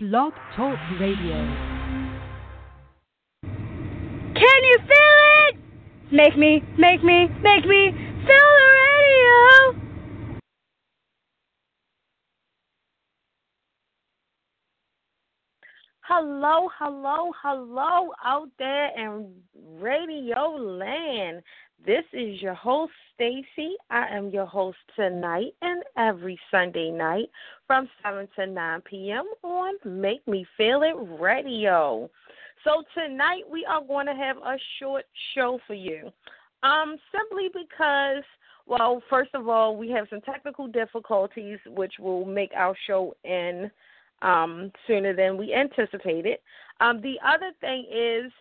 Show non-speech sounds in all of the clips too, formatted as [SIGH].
Blog Talk Radio. Can you feel it? Make me, make me, make me feel the radio. Hello, hello, hello out there in radio land. This is your host, Stacy. I am your host tonight and every Sunday night from 7 to 9 p.m. on Make Me Feel It Radio. So tonight we are going to have a short show for you. Um, simply because, well, first of all, we have some technical difficulties which will make our show end um, sooner than we anticipated. Um, the other thing is,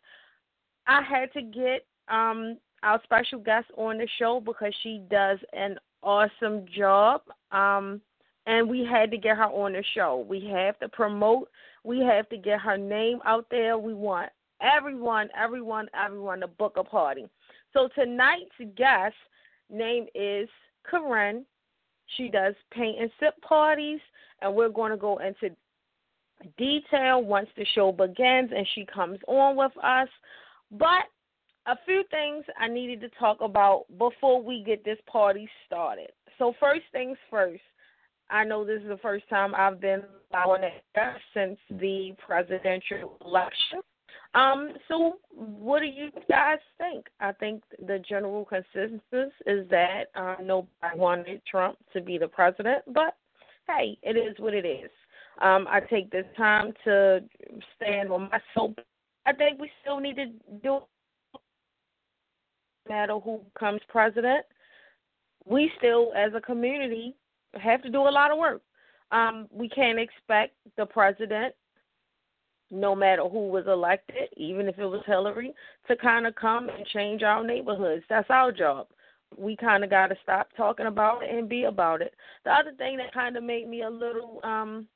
I had to get um, our special guest on the show because she does an awesome job. Um, and we had to get her on the show. We have to promote. We have to get her name out there. We want everyone, everyone, everyone to book a party. So tonight's guest name is Karin. She does paint and sip parties, and we're going to go into detail once the show begins and she comes on with us. But a few things I needed to talk about before we get this party started. So first things first, I know this is the first time I've been on air since the presidential election. Um, so what do you guys think? I think the general consensus is that uh, nobody wanted Trump to be the president, but hey, it is what it is. Um, I take this time to stand on my soap. I think we still need to do no matter who becomes president. We still, as a community, have to do a lot of work. Um, we can't expect the president, no matter who was elected, even if it was Hillary, to kind of come and change our neighborhoods. That's our job. We kind of got to stop talking about it and be about it. The other thing that kind of made me a little, um,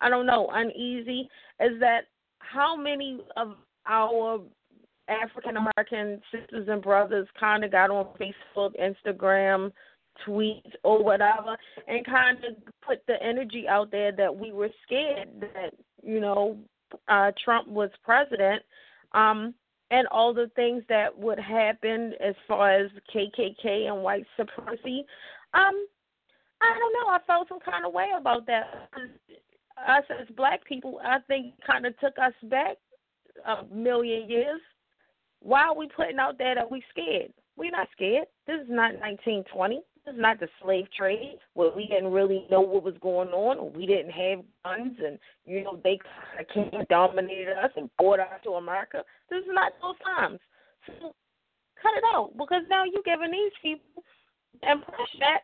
I don't know, uneasy is that how many of our African American sisters and brothers kind of got on Facebook, Instagram, tweets or whatever and kind of put the energy out there that we were scared that you know uh Trump was president um and all the things that would happen as far as KKK and white supremacy. Um I don't know I felt some kind of way about that us as black people I think kind of took us back a million years why are we putting out there that we scared we're not scared this is not 1920 this is not the slave trade where we didn't really know what was going on. We didn't have guns, and you know they kind of came dominated us and brought us to America. This is not those times. So cut it out because now you're giving these people impression that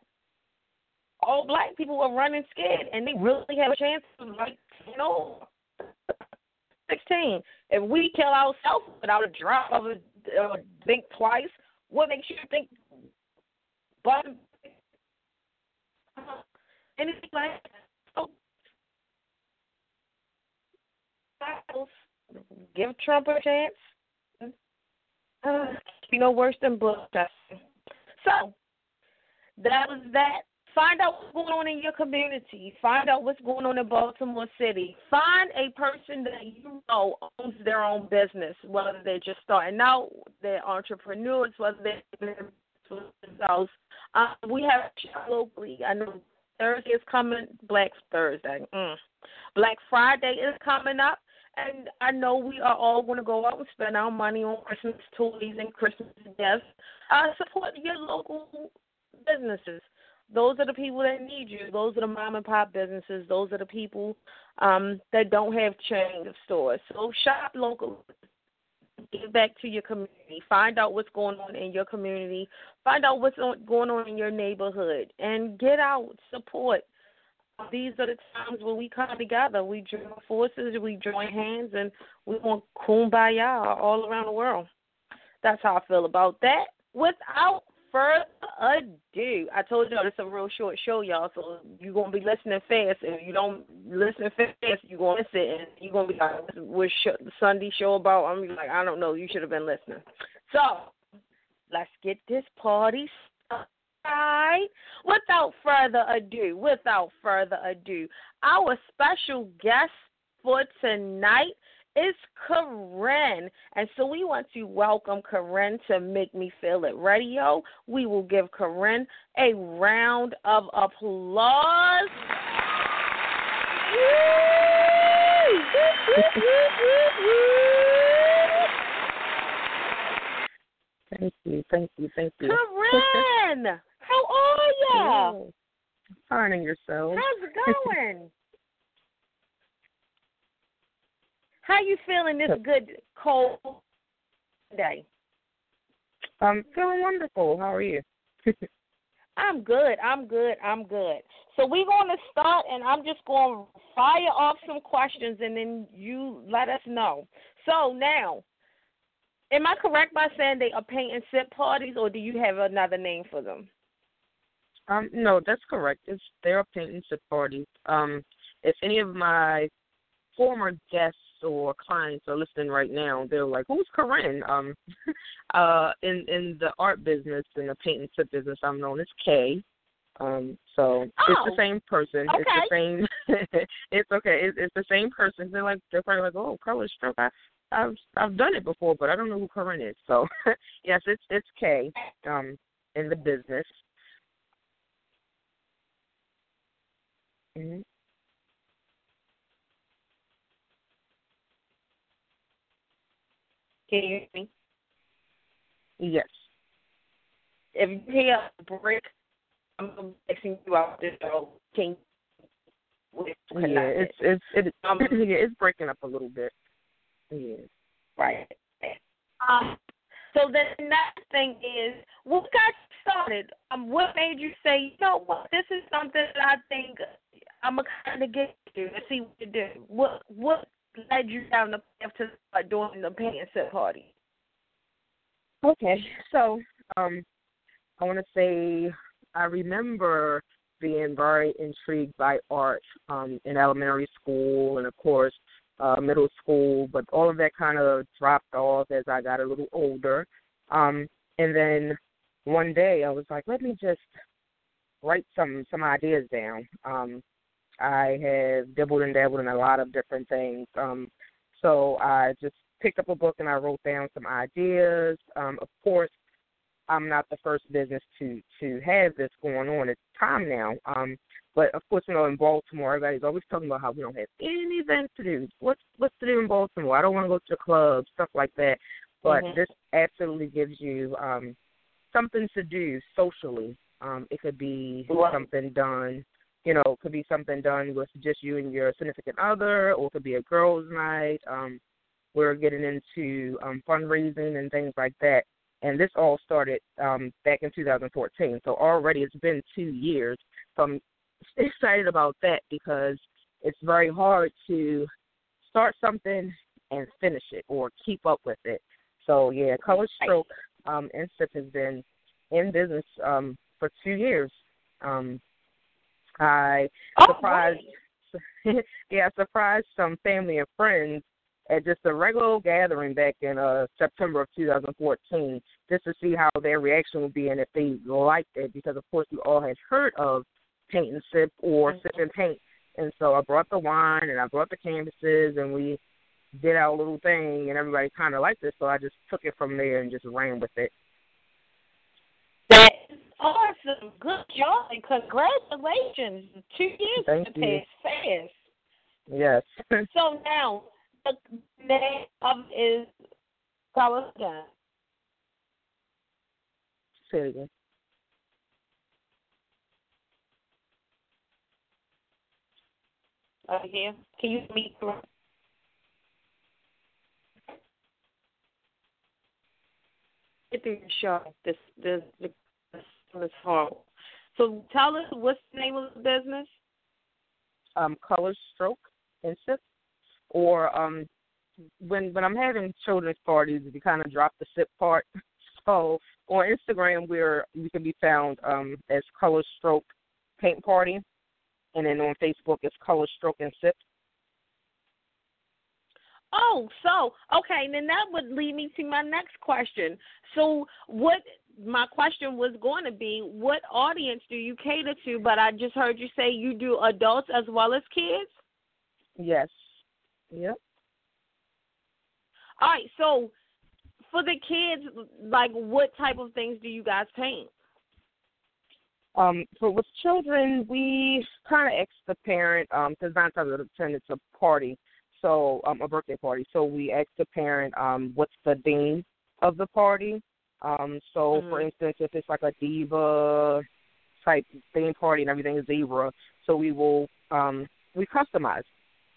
all black people are running scared, and they really have a chance of like you know. 16. If we kill ourselves without a drop of a uh, think twice, what makes you think but anything like oh, give Trump a chance. Uh, be no worse than Bush. So that was that. Find out what's going on in your community. Find out what's going on in Baltimore City. Find a person that you know owns their own business, whether they're just starting out, they're entrepreneurs, whether they're themselves. Uh, we have locally. I know Thursday is coming. Black Thursday. Mm. Black Friday is coming up. And I know we are all going to go out and spend our money on Christmas toys and Christmas gifts. Uh, support your local businesses. Those are the people that need you. Those are the mom and pop businesses. Those are the people um, that don't have chain of stores. So shop local. Give back to your community. Find out what's going on in your community. Find out what's going on in your neighborhood, and get out. Support. These are the times when we come together. We join forces. We join hands, and we want kumbaya all around the world. That's how I feel about that. Without further ado, I told y'all this is a real short show, y'all. So you're gonna be listening fast. If you don't listen fast, you're gonna miss it, and you're gonna be like, "What's Sunday show about?" I'm like, "I don't know. You should have been listening." So let's get this party started. Without further ado, without further ado, our special guest for tonight is Karin. And so we want to welcome Karin to Make Me Feel It Radio. We will give Karin a round of applause. Thank you, thank you, thank you. Karin, how are you? [LAUGHS] Finding yourself. How's it going? How you feeling this good cold day? I'm feeling wonderful. How are you? [LAUGHS] I'm good. I'm good. I'm good. So we're going to start, and I'm just going to fire off some questions, and then you let us know. So now, am I correct by saying they are paint and sip parties, or do you have another name for them? Um, no, that's correct. It's they're paint and sip parties. Um, if any of my former guests or clients are listening right now, they're like, "Who's Corinne?" Um, [LAUGHS] uh, in in the art business, in the paint and sip business, I'm known as Kay. Um, so oh, it's the same person. Okay. It's the same. [LAUGHS] it's okay. It's, it's the same person. They're like they're probably like, "Oh, color stroke." I, I've I've done it before, but I don't know who Corinne is. So [LAUGHS] yes, it's it's Kay. Um, in the business. Mm-hmm. Can you hear me? Yes. If you hear a break, I'm texting you out the show. Can you yeah, it's it's it, [CLEARS THROAT] um, yeah, it's breaking up a little bit. Yeah. Right. Um, so the next thing is, what got you started? Um, what made you say, you know what, this is something that I think I'm gonna kind of get to and see what to do. What what led you down the path to start doing the paint and sip party? Okay, so um, I want to say I remember being very intrigued by art um, in elementary school and of course uh, middle school, but all of that kind of dropped off as I got a little older. Um, and then one day I was like, let me just write some some ideas down. Um, I have dabbled and dabbled in a lot of different things. Um, so I just picked up a book and I wrote down some ideas. Um, of course, I'm not the first business to to have this going on. It's time now. Um, but of course, you know, in Baltimore, everybody's always talking about how we don't have any events to do. What's what's to do in Baltimore? I don't want to go to the club, stuff like that. But Mhm. this absolutely gives you um, something to do socially. Um, it could be Right. something done you know, it could be something done with just you and your significant other, or it could be a girls' night. Um, we're getting into um, fundraising and things like that. And this all started um, back in 2014. So already it's been two years. So I'm [LAUGHS] excited about that because it's very hard to start something and finish it or keep up with it. So yeah, Color Stroke um, and has been in business um, for two years. Um, I Oh, surprised [LAUGHS] yeah, I surprised some family and friends at just a regular old gathering back in uh September of 2014 just to see how their reaction would be and if they liked it because of course we all had heard of paint and sip or Mhm. sip and paint and so I brought the wine and I brought the canvases and we did our little thing and everybody kind of liked it so I just took it from there and just ran with it. That is awesome. Good job and congratulations. Two years Thank have you. fast. Yes. [LAUGHS] So now the name of it is tell us again. Say it again. Over here. Can you meet Get through the show. This this this, this is horrible. So tell us what's the name of the business? um, color stroke and sip, or um, when when I'm having children's parties, we kind of drop the sip part. [LAUGHS] So on Instagram, we're we can be found um, as Color Stroke Paint Party, and then on Facebook, it's Color Stroke and Sip. Oh, so okay, then that would lead me to my next question. So, what my question was going to be, what audience do you cater to? But I just heard you say you do adults as well as kids. Yes, Yep. All right, so for the kids, like what type of things do you guys paint? Um, for with children, we kind of ask the parent because um, nine times out of ten it's a party, so um, a birthday party. So we ask the parent um, what's the theme of the party. Um, so mm-hmm. for instance, if it's like a diva type theme party and everything is zebra, so we will um, we customize.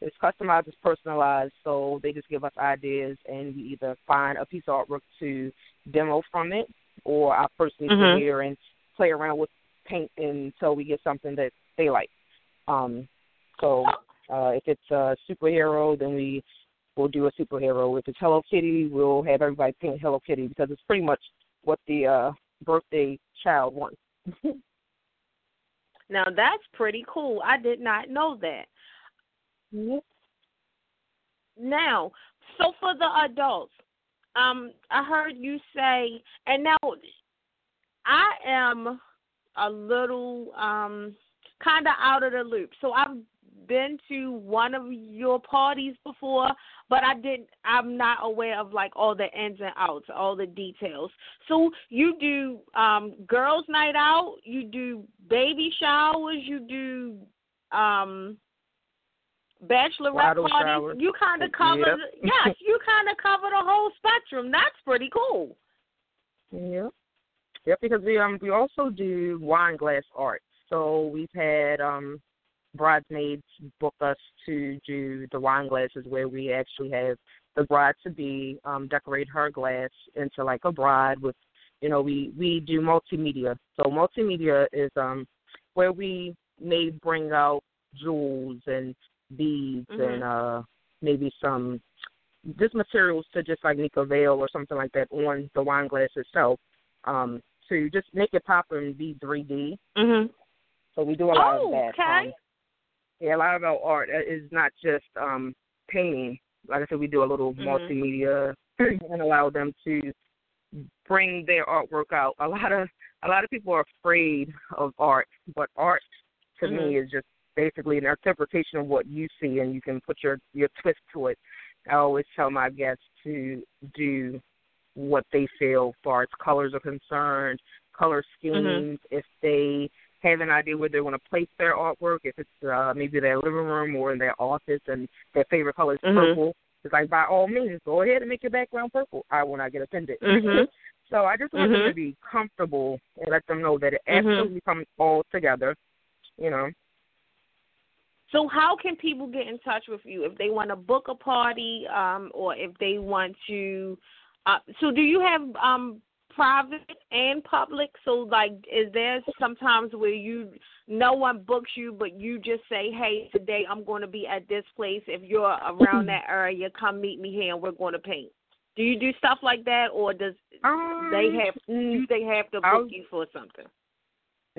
It's customized, it's personalized, so they just give us ideas and we either find a piece of artwork to demo from it, or I personally mm-hmm. sit here and play around with paint until we get something that they like. Um, so uh, if it's a superhero, then we will do a superhero. If it's Hello Kitty, we'll have everybody paint Hello Kitty because it's pretty much what the uh, birthday child wants. [LAUGHS] now that's pretty cool. I did not know that. Yep. Now, so for the adults, um, I heard you say, and now I am a little um kind of out of the loop. So I've been to one of your parties before, but I didn't. I'm not aware of like all the ins and outs, all the details. So you do um girls night out, you do baby showers, you do um bachelorette Bridal parties. showers. You kind of cover Yep. yes, you kind of cover the whole spectrum. That's pretty cool. Yep. Yep, because we um we also do wine glass art. So we've had um bridesmaids book us to do the wine glasses where we actually have the bride to be um decorate her glass into like a bride with you know, we we do multimedia. So multimedia is um where we may bring out jewels and beads Mhm. and uh maybe some just materials to just like make a veil or something like that on the wine glass itself. Um to just make it pop and be 3D. Mhm. So we do a lot Oh, of that. okay. Um, yeah, a lot of our art is not just um painting. Like I said, we do a little Mhm. multimedia [CLEARS THROAT] and allow them to bring their artwork out. A lot of a lot of people are afraid of art, but art to me Mhm. is just basically an interpretation of what you see, and you can put your your twist to it. I always tell my guests to do what they feel, as far as colors are concerned, color schemes. If they have an idea where they want to place their artwork, if it's uh, maybe their living room or in their office, and their favorite color is Mhm. purple, it's like by all means, go ahead and make your background purple. I will not get offended. Mhm. [LAUGHS] so I just want them Mhm. to be comfortable and let them know that it Mhm. absolutely comes all together. You know. So how can people get in touch with you if they want to book a party, um, or if they want to? Uh, so do you have um private and public? So like, is there sometimes where you no one books you, but you just say, hey, today I'm going to be at this place. If you're around that area, come meet me here, and we're going to paint. Do you do stuff like that, or does Um, they have do they have to book you for something?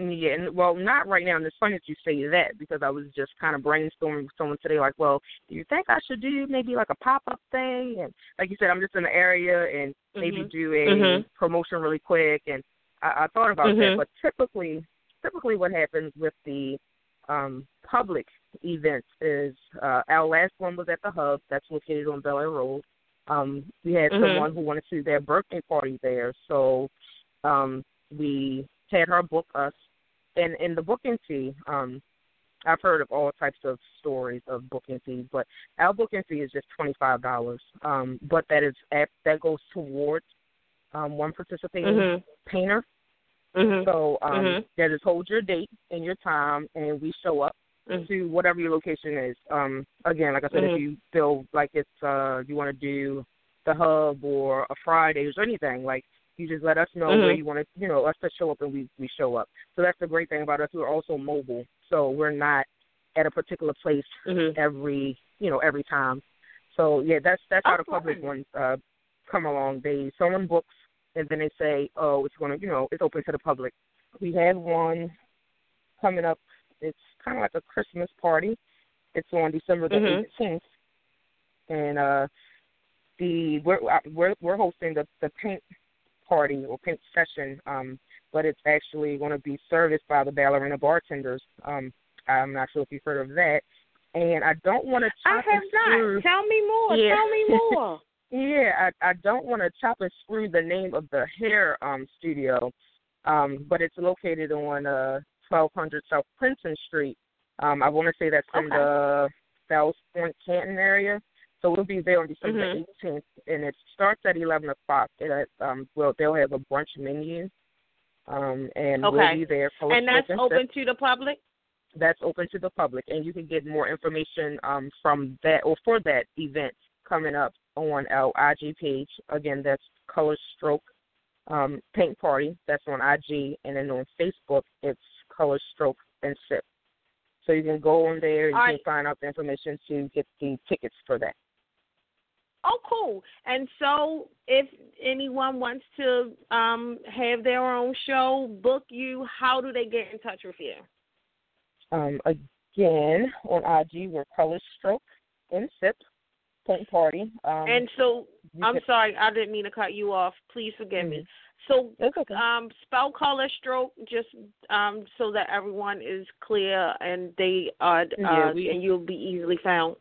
Yeah, and well, not right now. And it's funny that you say that because I was just kind of brainstorming with someone today. Like, well, do you think I should do maybe like a pop up thing? And like you said, I'm just in the area and maybe Mhm. do a Mhm. promotion really quick. And I, I thought about Mhm. that, but typically, typically what happens with the um public events is uh our last one was at the Hub. That's located on Bel Air Road. Um, we had Mhm. someone who wanted to do their birthday party there, so um we had her book us and in the booking fee, um, I've heard of all types of stories of booking fees, but our booking fee is just twenty five dollars. Um, but that is at, that goes towards um, one participating Mhm. painter. Mhm. So um, Mhm. that is hold your date and your time, and we show up Mhm. to whatever your location is. Um, again, like I said, if you feel like it's uh, you want to do the hub or a Fridays or anything, like you just let us know where Mhm. you want to, you know, us to show up, and we we show up. So that's the great thing about us. We're also mobile, so we're not at a particular place Mhm. every, you know, every time. So yeah, that's that's how the public ones uh, come along. They someone books, and then they say, oh, it's going to, you know, it's open to the public. We had one coming up. It's kind of like a Christmas party. It's on December the Mhm. 18th, and uh, the we're we're we're hosting the the paint party or paint session, um, but it's actually going to be serviced by the ballerina bartenders. Um, I'm not sure if you've heard of that. and I don't want to I chop have and not. screw. Tell me more. Yeah. Tell me [LAUGHS] more. Yeah, I I don't want to chop and screw the name of the hair um studio, um, but it's located on uh 1200 South Princeton Street. Um, I want to say that's in Okay. the South Point Canton area. So we'll be there on December Mhm. 18th, and it starts at 11 o'clock. And it, um, well, they'll have a brunch menu, um, and we'll be there. of and that's open to the public. that's open to the public, and you can get more information um, from that or for that event coming up on our IG page. Again, that's Color Stroke um, Paint Party. That's on IG, and then on Facebook, it's Color Stroke and Sip. So you can go on there and you can right. find out the information to get the tickets for that. Oh, cool. And so, if anyone wants to um, have their own show, book you, how do they get in touch with you? Um, again, on IG, we're Color Stroke and Sip Paint Party. Um, and so, I'm can- sorry, I didn't mean to cut you off. Please forgive me. Mhm. So, okay. um, spell color stroke just um, so that everyone is clear and they are, Yeah, uh, we- and you'll be easily found.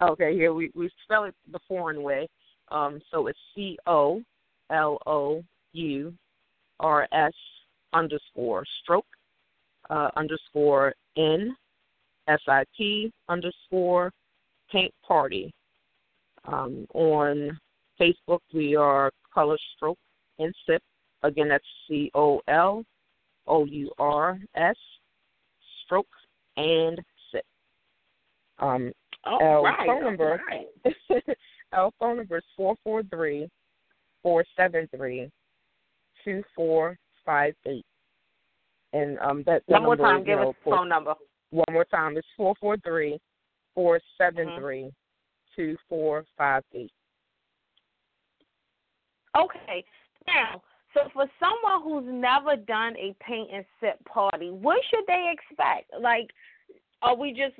Okay, here we we spell it the foreign way. Um, so it's C O L O U R S underscore stroke uh, underscore N S I P underscore paint party. Um, on Facebook, we are Color Stroke and Sip. Again, that's C O L O U R S stroke and sip. Um, Oh, Our right. phone number. right. [LAUGHS] Our phone number is four four three four seven three two four five eight. And um that, One more number time, is, give know, us for- phone number. one more time. It's four four three four seven Mm-hmm. three two four five eight. Okay. Now, so for someone who's never done a paint and sip party, what should they expect? Like, are we just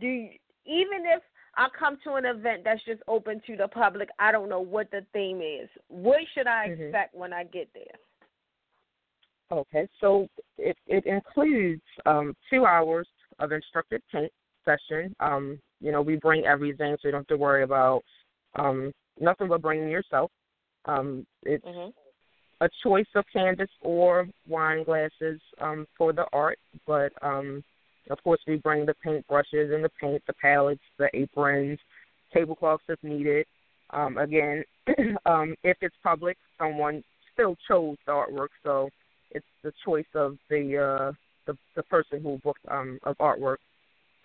do even if I come to an event that's just open to the public, I don't know what the theme is. What should I Mhm. expect when I get there? Okay, so it it includes um two hours of instructed paint session. Um, you know, we bring everything so you don't have to worry about um nothing but bringing yourself. Um it's Mhm. a choice of canvas or wine glasses um, for the art, but um, of course we bring the paint brushes and the paint, the palettes, the aprons, tablecloths if needed. Um, again, [CLEARS THROAT] um, if it's public, someone still chose the artwork, so it's the choice of the uh, the, the person who booked um, of artwork.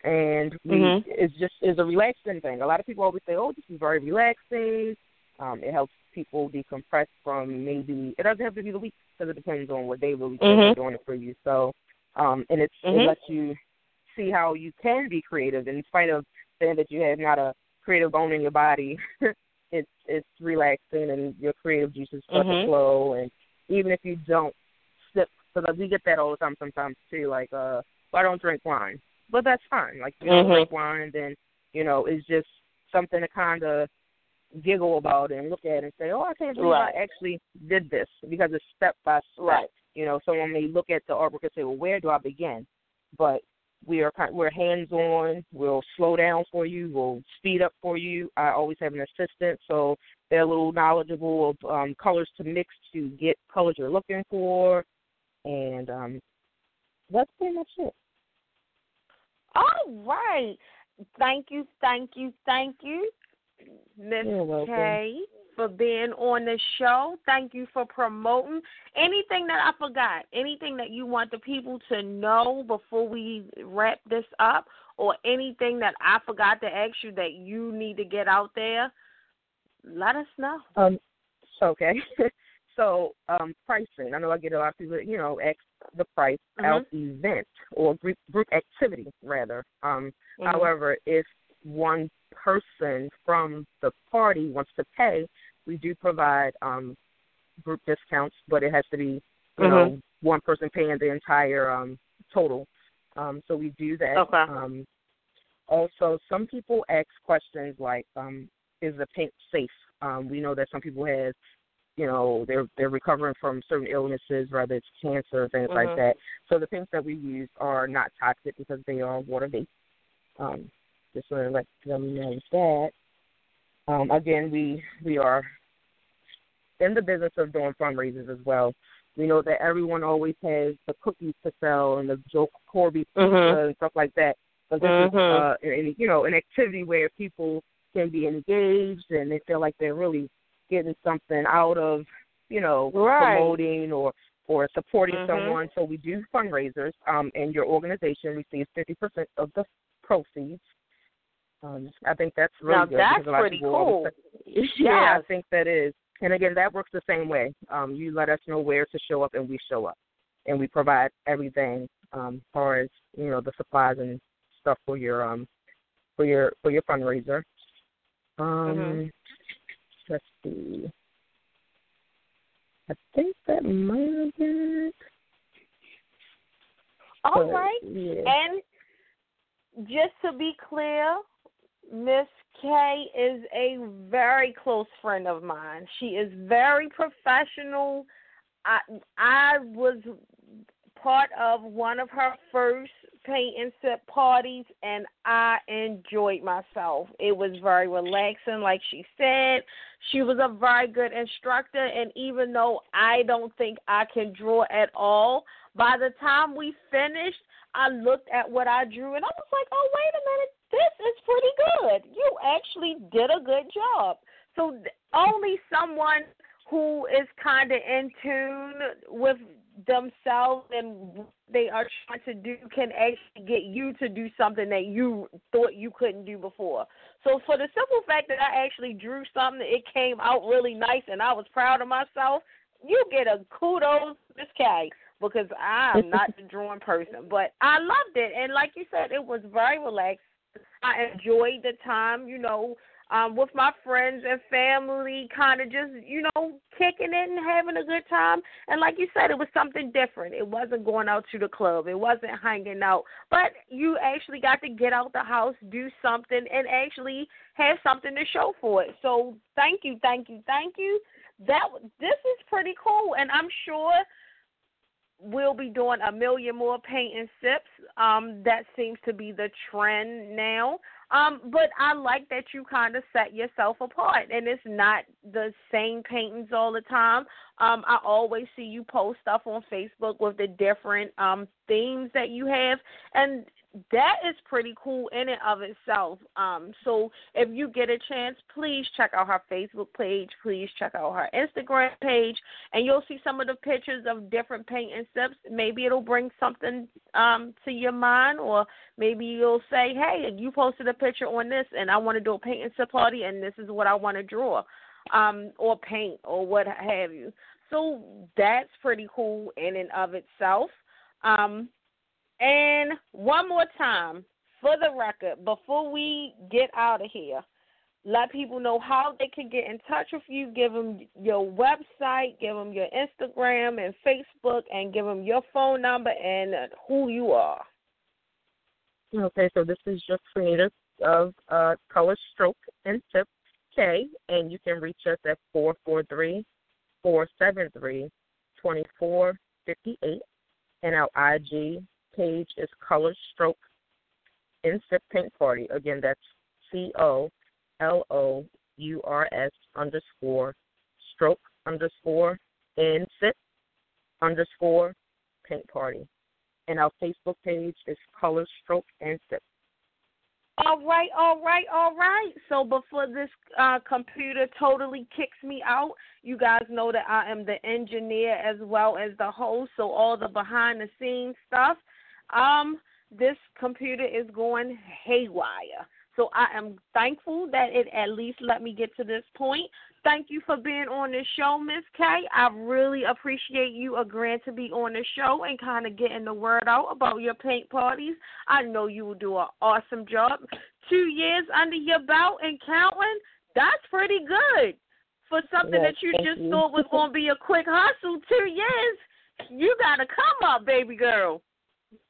And we, Mhm. it's just is a relaxing thing. A lot of people always say, "Oh, this is very relaxing." Um, it helps people decompress from maybe it doesn't have to be the week because it depends on what they really like doing it for you. So, um, and it's Mhm. it lets you see how you can be creative in spite of saying that you have not a creative bone in your body. [LAUGHS] it's it's relaxing and your creative juices start Mhm. to flow. And even if you don't sip, because we get that all the time sometimes too. Like, uh, well, I don't drink wine, but that's fine. Like, if you don't Mhm. drink wine, then you know it's just something to kind of giggle about and look at and say, "Oh, I can't believe Right. I actually did this," because it's step by step. Right. You know, someone may look at the artwork and say, "Well, where do I begin?" But we are we're hands on. We'll slow down for you. We'll speed up for you. I always have an assistant, so they're a little knowledgeable of um, colors to mix to get colors you're looking for, and um, that's pretty much it. All right. Thank you, thank you, thank you, Miss. Kay, for being on the show. Thank you for promoting. Anything that I forgot, anything that you want the people to know before we wrap this up, or anything that I forgot to ask you that you need to get out there, let us know. Um, okay. [LAUGHS] so, um, pricing. I know I get a lot of people, that, you know, ask the price Mhm. of event or group group activity rather. Um, Mhm. however, if one person from the party wants to pay, we do provide um group discounts, but it has to be, you know, one person paying the entire um total. Um, so we do that. Okay. Um, also, some people ask questions like, um, "Is the paint safe?" Um, we know that some people have, you know, they're they're recovering from certain illnesses, whether it's cancer, things like Mhm. that. So the paints that we use are not toxic because they are water based. Um, just want to let them know that. Um, again, we we are in the business of doing fundraisers as well. We know that everyone always has the cookies to sell and the Joe Corbi Mhm. and stuff like that. But this is, Mhm. uh, an, you know, an activity where people can be engaged and they feel like they're really getting something out of, you know, Right. promoting or or supporting Mhm. someone. So we do fundraisers, um, and your organization receives fifty percent of the proceeds. Um, I think that's really now good that's pretty cool. say- [LAUGHS] yeah, I think that is. And again, that works the same way. Um, you let us know where to show up, and we show up, and we provide everything um, as far as you know the supplies and stuff for your um for your for your fundraiser. Um, Mhm. let's see. I think that might have been it. All but, right. Yeah. And just to be clear, Miss K is a very close friend of mine. She is very professional. I I was part of one of her first paint and sip parties and I enjoyed myself. It was very relaxing like she said. She was a very good instructor and even though I don't think I can draw at all, by the time we finished, I looked at what I drew and I was like, "Oh, wait a minute. This is. You actually did a good job." So only someone who is kind of in tune with themselves and what they are trying to do can actually get you to do something that you thought you couldn't do before. So for the simple fact that I actually drew something, it came out really nice, and I was proud of myself. You get a kudos, Miss K, because I'm not the drawing person, but I loved it, and like you said, it was very relaxed. I enjoyed the time, you know, um, with my friends and family, kind of just, you know, kicking it and having a good time. And like you said, it was something different. It wasn't going out to the club, it wasn't hanging out, but you actually got to get out the house, do something, and actually have something to show for it. So thank you, thank you, thank you. That this is pretty cool, and I'm sure we'll be doing a million more paint and sips. Um, that seems to be the trend now. Um, but I like that you kind of set yourself apart, and it's not the same paintings all the time. Um, I always see you post stuff on Facebook with the different um themes that you have, and that is pretty cool in and of itself. Um, so if you get a chance, please check out her Facebook page. Please check out her Instagram page, and you'll see some of the pictures of different paint and sips. Maybe it'll bring something um to your mind, or maybe you'll say, "Hey, you posted a picture on this, and I want to do a paint and sip party, and this is what I want to draw." Um, or paint or what have you. So that's pretty cool in and of itself. Um, and one more time, for the record, before we get out of here, let people know how they can get in touch with you. Give them your website, give them your Instagram and Facebook, and give them your phone number and who you are. Okay, so this is your creator of uh, Color Stroke and Sip K, and you can reach us at four four three four seven three twenty four fifty eight, and our IG page is Color Stroke Sip Paint Party. Again, that's C O L O U R S underscore stroke underscore sip underscore paint party. And our Facebook page is Color Stroke Sip. All right, all right, all right. So before this uh, computer totally kicks me out, you guys know that I am the engineer as well as the host. So all the behind the scenes stuff, um, this computer is going haywire. So I am thankful that it at least let me get to this point. Thank you for being on the show, Miss K. I really appreciate you agreeing to be on the show and kind of getting the word out about your paint parties. I know you will do an awesome job. Two years under your belt and counting, that's pretty good. For something Yes, that you just you. thought was going to be a quick hustle, two years, you got to come up, baby girl.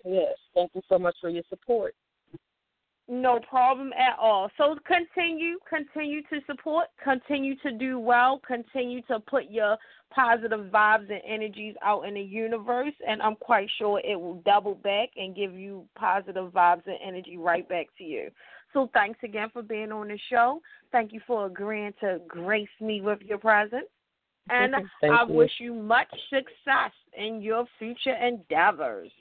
Yes, thank you so much for your support. No problem at all. So continue, continue to support, continue to do well, continue to put your positive vibes and energies out in the universe, and I'm quite sure it will double back and give you positive vibes and energy right back to you. So thanks again for being on the show. Thank you for agreeing to grace me with your presence. And I you. wish you much success in your future endeavors.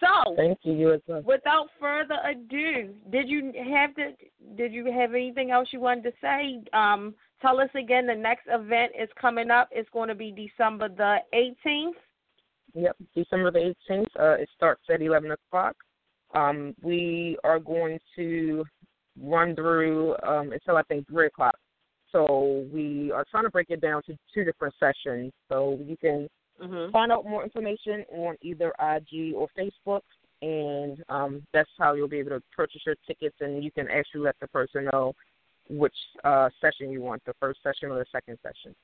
So, thank you. You as well. Without further ado, did you have to? Did you have anything else you wanted to say? Um, tell us again. The next event is coming up. It's going to be December the 18th. Yep, December the 18th. Uh, it starts at 11 o'clock. Um, we are going to run through um, until I think 3 o'clock. So we are trying to break it down to two different sessions. So you can mm-hmm. find out more information on either IG or Facebook, and um, that's how you'll be able to purchase your tickets, and you can actually let the person know which uh, session you want, the first session or the second session.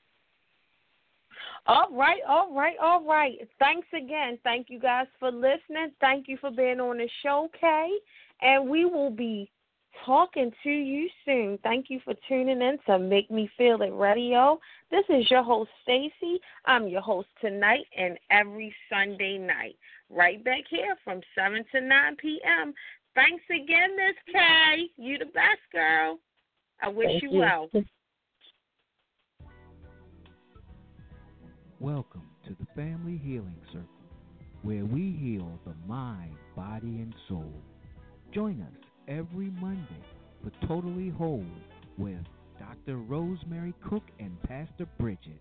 All right, all right, all right. Thanks again. Thank you guys for listening. Thank you for being on the show, Kay. And we will be talking to you soon. Thank you for tuning in to Make Me Feel It Radio. This is your host, Stacy. I'm your host tonight and every Sunday night, right back here from 7 to 9 p.m. Thanks again, Miss Kay. You the best, girl. I wish Thank you, you well. [LAUGHS] Welcome to the Family Healing Circle, where we heal the mind, body, and soul. Join us every Monday for Totally Whole with Dr. Rosemary Cook and Pastor Bridget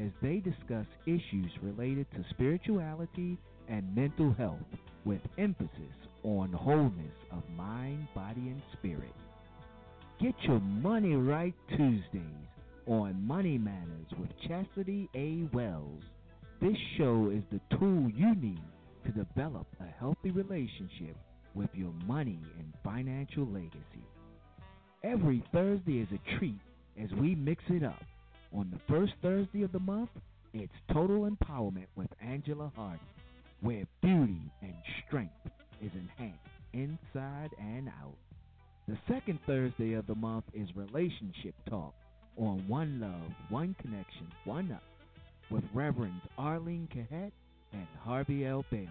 as they discuss issues related to spirituality and mental health with emphasis on wholeness of mind, body, and spirit. Get your money right Tuesdays on Money Matters with Chastity A. Wells. This show is the tool you need to develop a healthy relationship with your money and financial legacy. Every Thursday is a treat as we mix it up. On the first Thursday of the month, it's Total Empowerment with Angela Hardy, where beauty and strength is enhanced inside and out. The second Thursday of the month is Relationship Talk on One Love, One Connection, One Up with Reverends Arlene Cahet and Harvey L. Bailey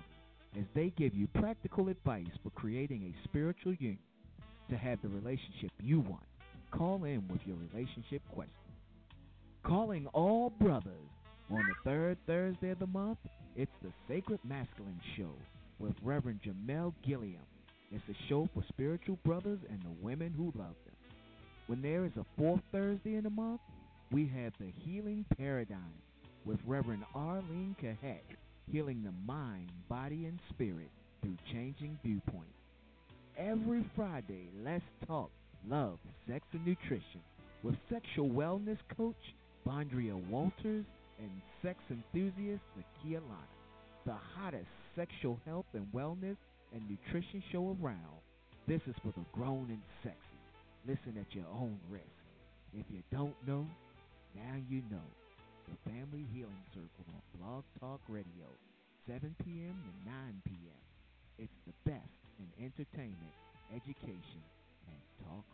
as they give you practical advice for creating a spiritual union to have the relationship you want. Call in with your relationship question. Calling all brothers on the third Thursday of the month, it's the Sacred Masculine Show with Reverend Jamel Gilliam. It's a show for spiritual brothers and the women who love them. When there is a fourth Thursday in the month, we have the Healing Paradigm with Reverend Arlene Cahet healing the mind, body, and spirit through changing viewpoints. Every Friday, let's talk love, sex, and nutrition with sexual wellness coach Bondria Walters and sex enthusiast Nakia Lana. The hottest sexual health and wellness and nutrition show around. This is for the grown and sexy. Listen at your own risk. If you don't know, now you know the Family Healing Circle on Blog Talk Radio, 7 p.m. to 9 p.m. It's the best in entertainment, education, and talk